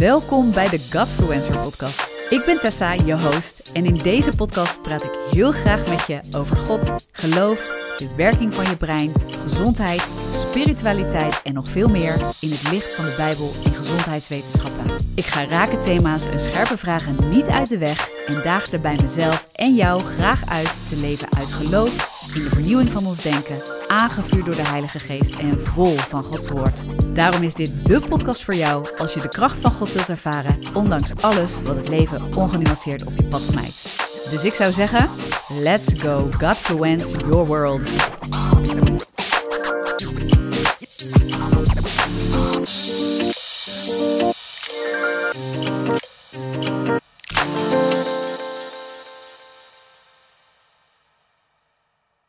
Welkom bij de Godfluencer podcast. Ik ben Tessa, je host, en in deze podcast praat ik heel graag met je over God, geloof, de werking van je brein, gezondheid, spiritualiteit en nog veel meer in het licht van de Bijbel en gezondheidswetenschappen. Ik ga rake thema's en scherpe vragen niet uit de weg en daag er bij mezelf en jou graag uit te leven uit geloof in de vernieuwing van ons denken, aangevuurd door de Heilige Geest en vol van Gods Woord. Daarom is dit de podcast voor jou als je de kracht van God wilt ervaren, ondanks alles wat het leven ongenuanceerd op je pad smijt. Dus ik zou zeggen, let's go, God influence your world.